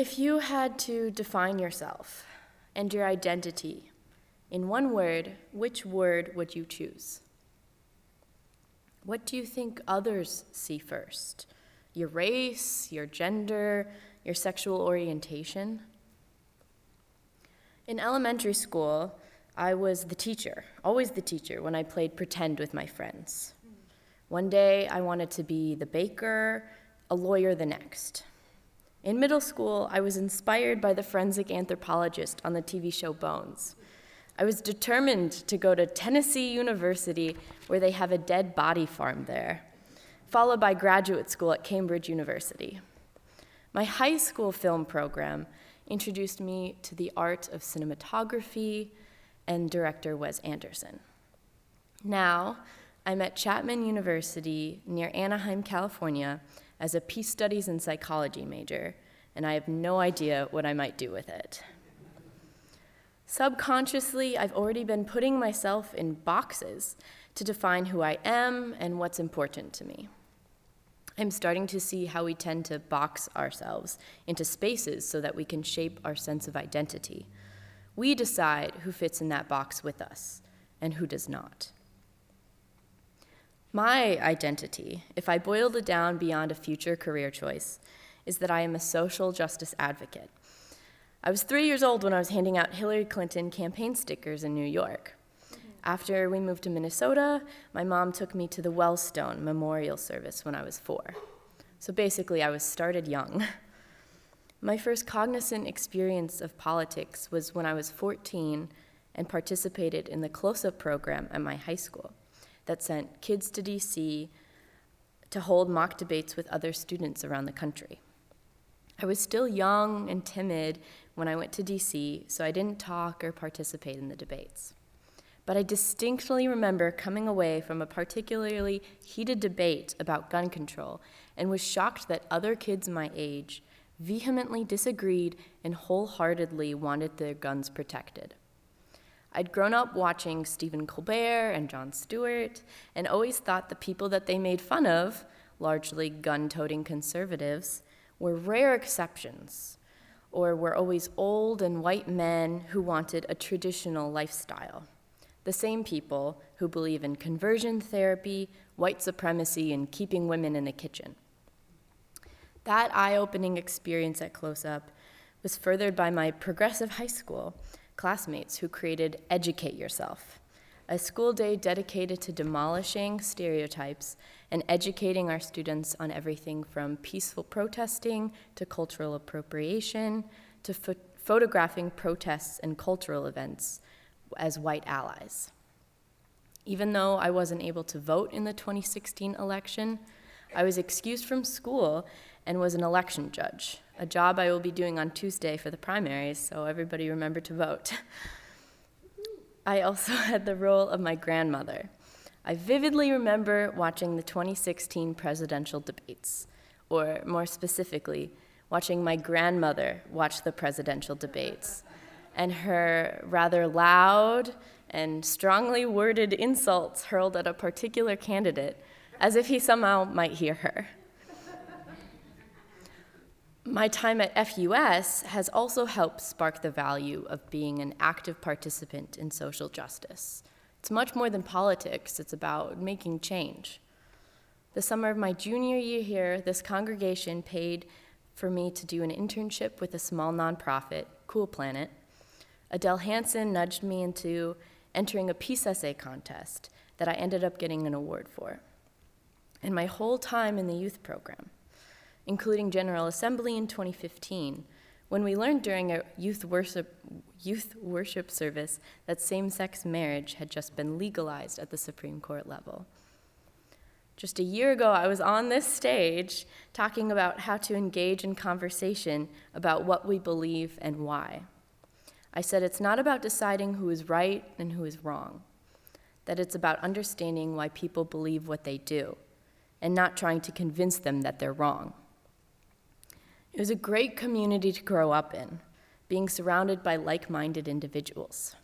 If you had to define yourself and your identity in one word, which word would you choose? What do you think others see first? Your race, your gender, your sexual orientation? In elementary school, I was the teacher, always the teacher, when I played pretend with my friends. One day, I wanted to be the baker, a lawyer the next. In middle school, I was inspired by the forensic anthropologist on the TV show Bones. I was determined to go to Tennessee University, where they have a dead body farm there, followed by graduate school at Cambridge University. My high school film program introduced me to the art of cinematography and director Wes Anderson. Now, I'm at Chapman University near Anaheim, California, as a peace studies and psychology major, and I have no idea what I might do with it. Subconsciously, I've already been putting myself in boxes to define who I am and what's important to me. I'm starting to see how we tend to box ourselves into spaces so that we can shape our sense of identity. We decide who fits in that box with us and who does not. My identity, if I boiled it down beyond a future career choice, is that I am a social justice advocate. I was three years old when I was handing out Hillary Clinton campaign stickers in New York. After we moved to Minnesota, my mom took me to the Wellstone Memorial Service when I was four. So basically, I was started young. My first cognizant experience of politics was when I was 14 and participated in the close up program at my high school that sent kids to DC to hold mock debates with other students around the country. I was still young and timid when I went to DC, so I didn't talk or participate in the debates. But I distinctly remember coming away from a particularly heated debate about gun control and was shocked that other kids my age vehemently disagreed and wholeheartedly wanted their guns protected. I'd grown up watching Stephen Colbert and Jon Stewart and always thought the people that they made fun of, largely gun toting conservatives, were rare exceptions or were always old and white men who wanted a traditional lifestyle. The same people who believe in conversion therapy, white supremacy, and keeping women in the kitchen. That eye opening experience at Close Up was furthered by my progressive high school classmates who created Educate Yourself, a school day dedicated to demolishing stereotypes and educating our students on everything from peaceful protesting to cultural appropriation to ph- photographing protests and cultural events as white allies. Even though I wasn't able to vote in the 2016 election, I was excused from school and was an election judge, a job I will be doing on Tuesday for the primaries, so everybody remember to vote. I also had the role of my grandmother. I vividly remember watching the 2016 presidential debates, or more specifically, watching my grandmother watch the presidential debates, and her rather loud and strongly worded insults hurled at a particular candidate as if he somehow might hear her. My time at FUS has also helped spark the value of being an active participant in social justice. It's much more than politics, it's about making change. The summer of my junior year here, this congregation paid for me to do an internship with a small nonprofit, Cool Planet. Adele Hansen nudged me into entering a peace essay contest that I ended up getting an award for. And my whole time in the youth program, including General Assembly in 2015, when we learned during a youth worship, youth worship service that same sex marriage had just been legalized at the Supreme Court level. Just a year ago, I was on this stage talking about how to engage in conversation about what we believe and why. I said it's not about deciding who is right and who is wrong, that it's about understanding why people believe what they do and not trying to convince them that they're wrong. It was a great community to grow up in, being surrounded by like minded individuals.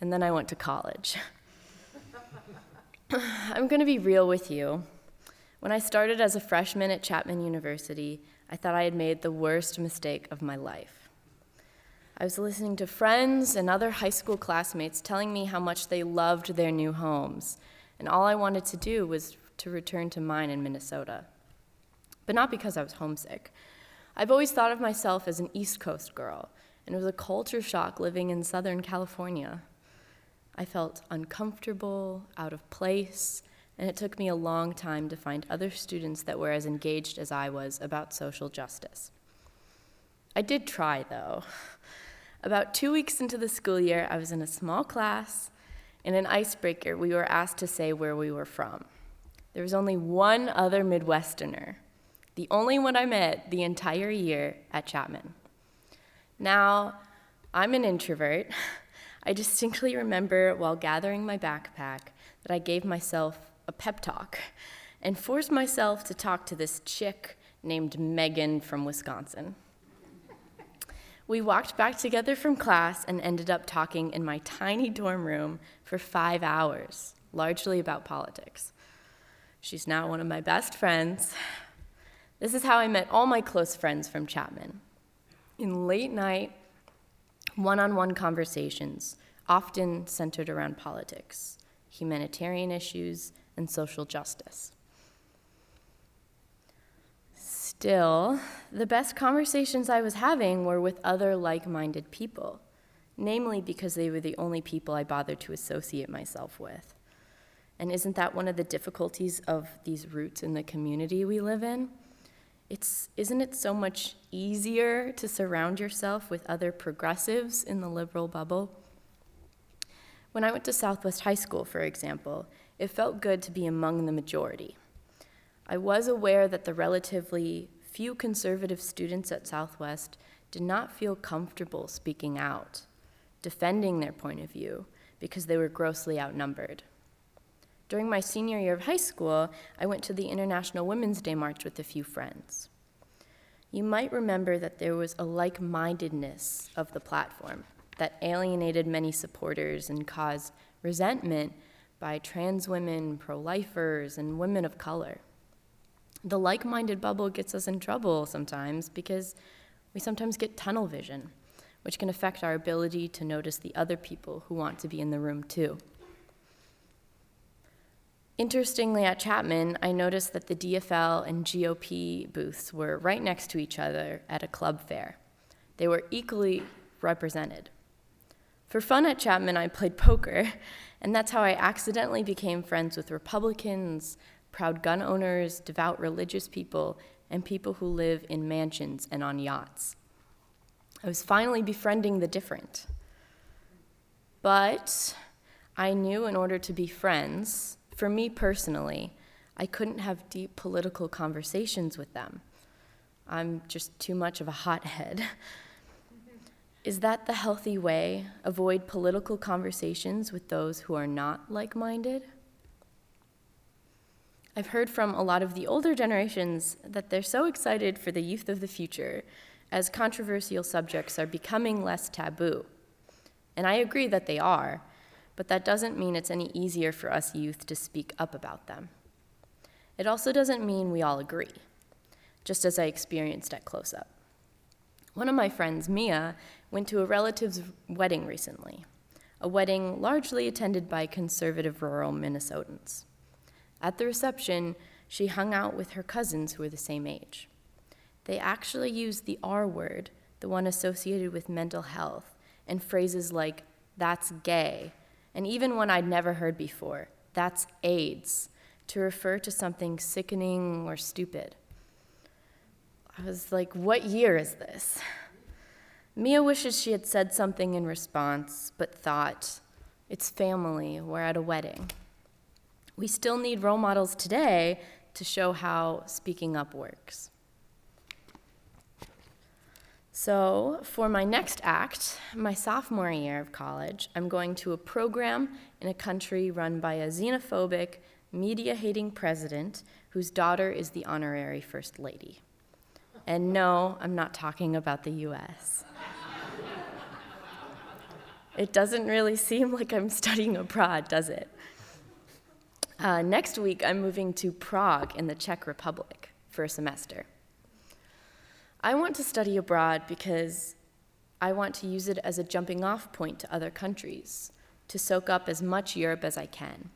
And then I went to college. I'm going to be real with you. When I started as a freshman at Chapman University, I thought I had made the worst mistake of my life. I was listening to friends and other high school classmates telling me how much they loved their new homes, and all I wanted to do was to return to mine in Minnesota. But not because I was homesick. I've always thought of myself as an East Coast girl, and it was a culture shock living in Southern California. I felt uncomfortable, out of place, and it took me a long time to find other students that were as engaged as I was about social justice. I did try, though. About two weeks into the school year, I was in a small class. In an icebreaker, we were asked to say where we were from. There was only one other Midwesterner, the only one I met the entire year at Chapman. Now, I'm an introvert. I distinctly remember while gathering my backpack that I gave myself a pep talk and forced myself to talk to this chick named Megan from Wisconsin. We walked back together from class and ended up talking in my tiny dorm room for five hours, largely about politics. She's now one of my best friends. This is how I met all my close friends from Chapman. In late night, one on one conversations, often centered around politics, humanitarian issues, and social justice. Still, the best conversations I was having were with other like minded people, namely because they were the only people I bothered to associate myself with. And isn't that one of the difficulties of these roots in the community we live in? It's, isn't it so much easier to surround yourself with other progressives in the liberal bubble? When I went to Southwest High School, for example, it felt good to be among the majority. I was aware that the relatively few conservative students at Southwest did not feel comfortable speaking out, defending their point of view, because they were grossly outnumbered. During my senior year of high school, I went to the International Women's Day March with a few friends. You might remember that there was a like mindedness of the platform that alienated many supporters and caused resentment by trans women, pro lifers, and women of color. The like minded bubble gets us in trouble sometimes because we sometimes get tunnel vision, which can affect our ability to notice the other people who want to be in the room too. Interestingly, at Chapman, I noticed that the DFL and GOP booths were right next to each other at a club fair. They were equally represented. For fun at Chapman, I played poker, and that's how I accidentally became friends with Republicans, proud gun owners, devout religious people, and people who live in mansions and on yachts. I was finally befriending the different. But I knew in order to be friends, for me personally, I couldn't have deep political conversations with them. I'm just too much of a hothead. Is that the healthy way? Avoid political conversations with those who are not like minded? I've heard from a lot of the older generations that they're so excited for the youth of the future as controversial subjects are becoming less taboo. And I agree that they are, but that doesn't mean it's any easier for us youth to speak up about them. It also doesn't mean we all agree, just as I experienced at Close Up. One of my friends, Mia, went to a relative's wedding recently, a wedding largely attended by conservative rural Minnesotans. At the reception, she hung out with her cousins who were the same age. They actually used the R word, the one associated with mental health, and phrases like, that's gay, and even one I'd never heard before, that's AIDS, to refer to something sickening or stupid. I was like, what year is this? Mia wishes she had said something in response, but thought, it's family, we're at a wedding. We still need role models today to show how speaking up works. So, for my next act, my sophomore year of college, I'm going to a program in a country run by a xenophobic, media hating president whose daughter is the honorary first lady. And no, I'm not talking about the US. it doesn't really seem like I'm studying abroad, does it? Uh, next week, I'm moving to Prague in the Czech Republic for a semester. I want to study abroad because I want to use it as a jumping off point to other countries, to soak up as much Europe as I can.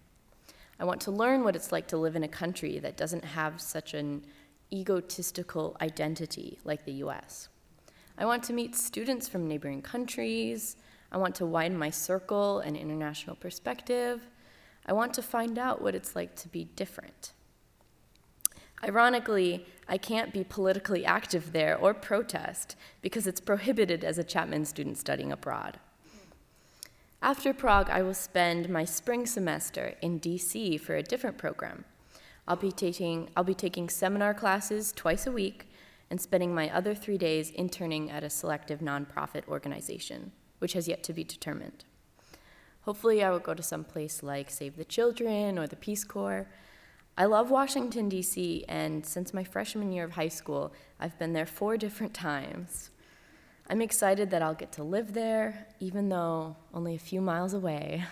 I want to learn what it's like to live in a country that doesn't have such an egotistical identity like the US. I want to meet students from neighboring countries. I want to widen my circle and international perspective. I want to find out what it's like to be different. Ironically, I can't be politically active there or protest because it's prohibited as a Chapman student studying abroad. After Prague, I will spend my spring semester in DC for a different program. I'll be taking, I'll be taking seminar classes twice a week and spending my other three days interning at a selective nonprofit organization, which has yet to be determined. Hopefully, I will go to some place like Save the Children or the Peace Corps. I love Washington, D.C., and since my freshman year of high school, I've been there four different times. I'm excited that I'll get to live there, even though only a few miles away.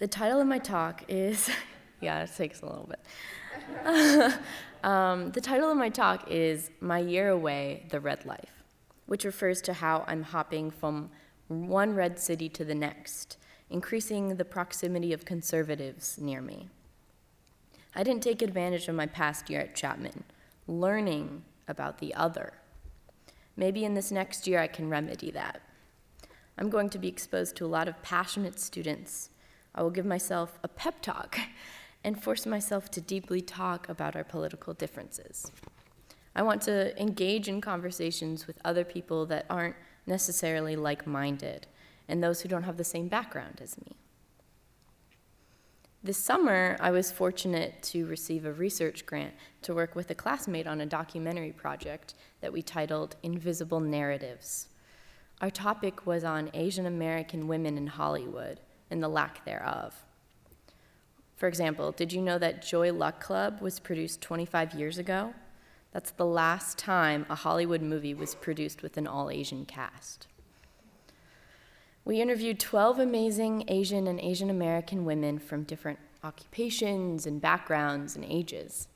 The title of my talk is, yeah, it takes a little bit. um, the title of my talk is My Year Away, The Red Life, which refers to how I'm hopping from one red city to the next, increasing the proximity of conservatives near me. I didn't take advantage of my past year at Chapman, learning about the other Maybe in this next year I can remedy that. I'm going to be exposed to a lot of passionate students. I will give myself a pep talk and force myself to deeply talk about our political differences. I want to engage in conversations with other people that aren't necessarily like minded and those who don't have the same background as me. This summer, I was fortunate to receive a research grant to work with a classmate on a documentary project that we titled Invisible Narratives. Our topic was on Asian American women in Hollywood and the lack thereof. For example, did you know that Joy Luck Club was produced 25 years ago? That's the last time a Hollywood movie was produced with an all Asian cast. We interviewed 12 amazing Asian and Asian American women from different occupations and backgrounds and ages.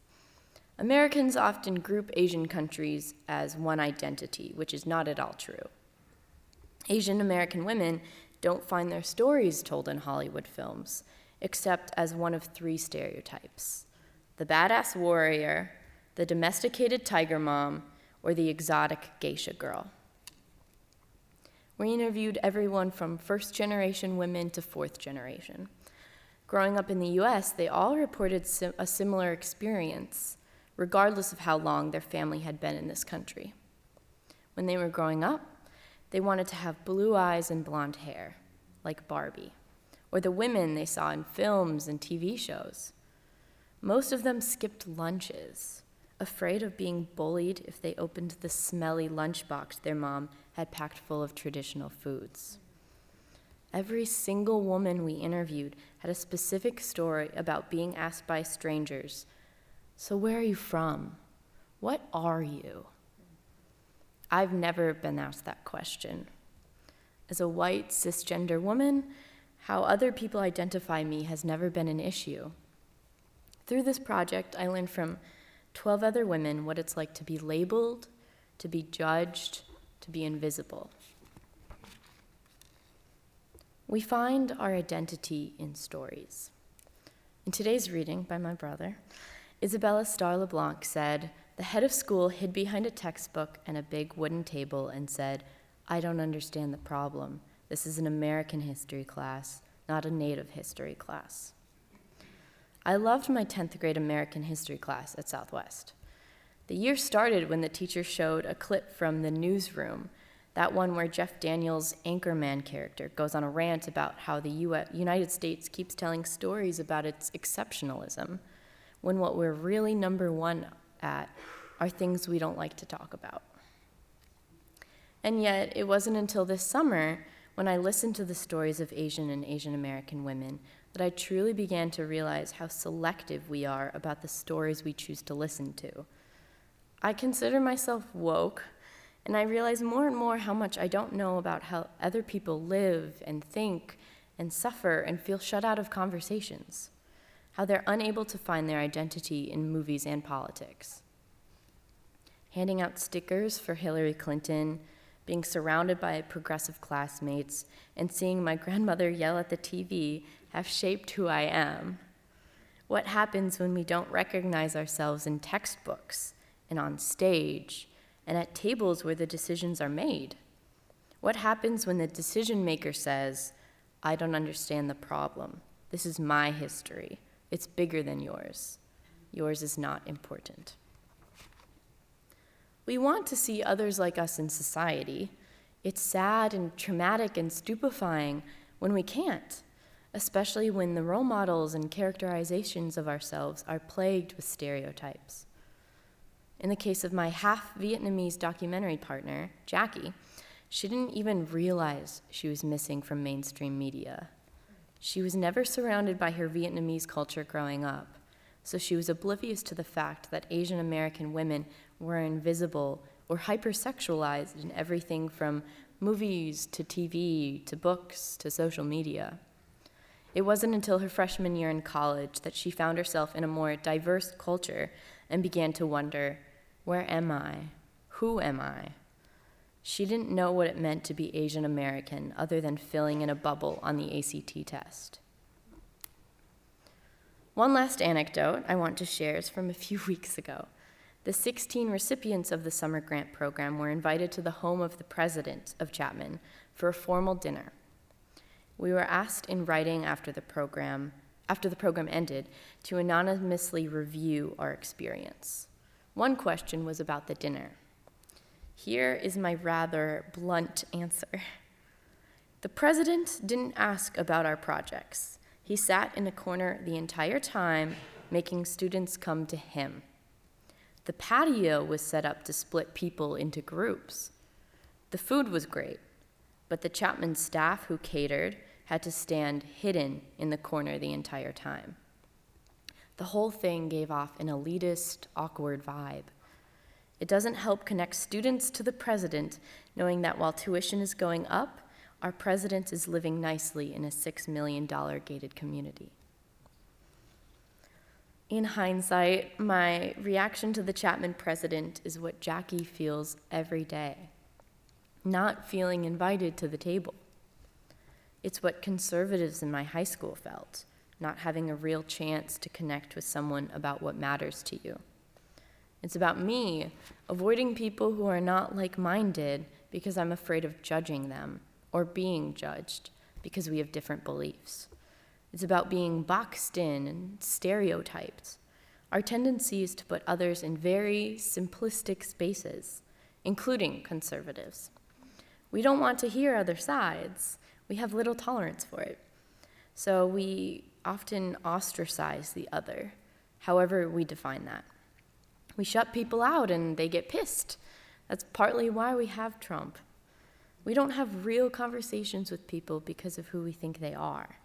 Americans often group Asian countries as one identity, which is not at all true. Asian American women don't find their stories told in Hollywood films, except as one of three stereotypes the badass warrior, the domesticated tiger mom, or the exotic geisha girl. We interviewed everyone from first generation women to fourth generation. Growing up in the US, they all reported sim- a similar experience, regardless of how long their family had been in this country. When they were growing up, they wanted to have blue eyes and blonde hair, like Barbie, or the women they saw in films and TV shows. Most of them skipped lunches, afraid of being bullied if they opened the smelly lunchbox their mom had packed full of traditional foods. Every single woman we interviewed had a specific story about being asked by strangers, So, where are you from? What are you? I've never been asked that question. As a white, cisgender woman, how other people identify me has never been an issue. Through this project, I learned from 12 other women what it's like to be labeled, to be judged, to be invisible. We find our identity in stories. In today's reading by my brother, Isabella Star LaBlanc said, The head of school hid behind a textbook and a big wooden table and said, I don't understand the problem. This is an American history class, not a native history class. I loved my 10th grade American history class at Southwest. The year started when the teacher showed a clip from the newsroom, that one where Jeff Daniels' Anchorman character goes on a rant about how the US, United States keeps telling stories about its exceptionalism, when what we're really number one at are things we don't like to talk about. And yet, it wasn't until this summer when I listened to the stories of Asian and Asian American women that I truly began to realize how selective we are about the stories we choose to listen to I consider myself woke, and I realize more and more how much I don't know about how other people live and think and suffer and feel shut out of conversations, how they're unable to find their identity in movies and politics. handing out stickers for Hillary Clinton, being surrounded by progressive classmates, and seeing my grandmother yell at the TV have shaped who I am. What happens when we don't recognize ourselves in textbooks and on stage and at tables where the decisions are made? What happens when the decision maker says, I don't understand the problem? This is my history. It's bigger than yours. Yours is not important. We want to see others like us in society. It's sad and traumatic and stupefying when we can't, especially when the role models and characterizations of ourselves are plagued with stereotypes. In the case of my half Vietnamese documentary partner, Jackie, she didn't even realize she was missing from mainstream media. She was never surrounded by her Vietnamese culture growing up, so she was oblivious to the fact that Asian American women were invisible or hypersexualized in everything from movies to TV to books to social media. It wasn't until her freshman year in college that she found herself in a more diverse culture and began to wonder where am I? Who am I? She didn't know what it meant to be Asian American other than filling in a bubble on the ACT test. One last anecdote I want to share is from a few weeks ago. The 16 recipients of the summer grant program were invited to the home of the president of Chapman for a formal dinner. We were asked in writing after the program, after the program ended, to anonymously review our experience. One question was about the dinner. Here is my rather blunt answer. The president didn't ask about our projects. He sat in a corner the entire time, making students come to him. The patio was set up to split people into groups. The food was great, but the Chapman staff who catered had to stand hidden in the corner the entire time. The whole thing gave off an elitist, awkward vibe. It doesn't help connect students to the president knowing that while tuition is going up, our president is living nicely in a $6 million gated community. In hindsight, my reaction to the Chapman president is what Jackie feels every day not feeling invited to the table. It's what conservatives in my high school felt, not having a real chance to connect with someone about what matters to you. It's about me avoiding people who are not like minded because I'm afraid of judging them or being judged because we have different beliefs. It's about being boxed in and stereotyped. Our tendency is to put others in very simplistic spaces, including conservatives. We don't want to hear other sides. We have little tolerance for it. So we often ostracize the other, however we define that. We shut people out and they get pissed. That's partly why we have Trump. We don't have real conversations with people because of who we think they are.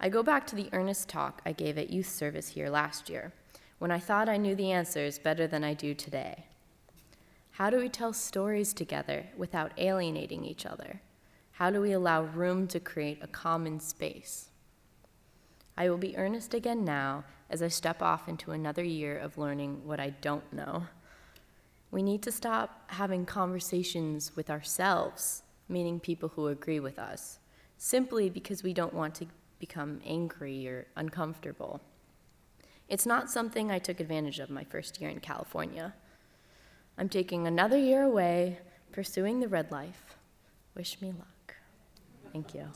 I go back to the earnest talk I gave at youth service here last year, when I thought I knew the answers better than I do today. How do we tell stories together without alienating each other? How do we allow room to create a common space? I will be earnest again now as I step off into another year of learning what I don't know. We need to stop having conversations with ourselves, meaning people who agree with us, simply because we don't want to become angry or uncomfortable. It's not something I took advantage of my first year in California. I'm taking another year away, pursuing the red life. Wish me luck. Thank you.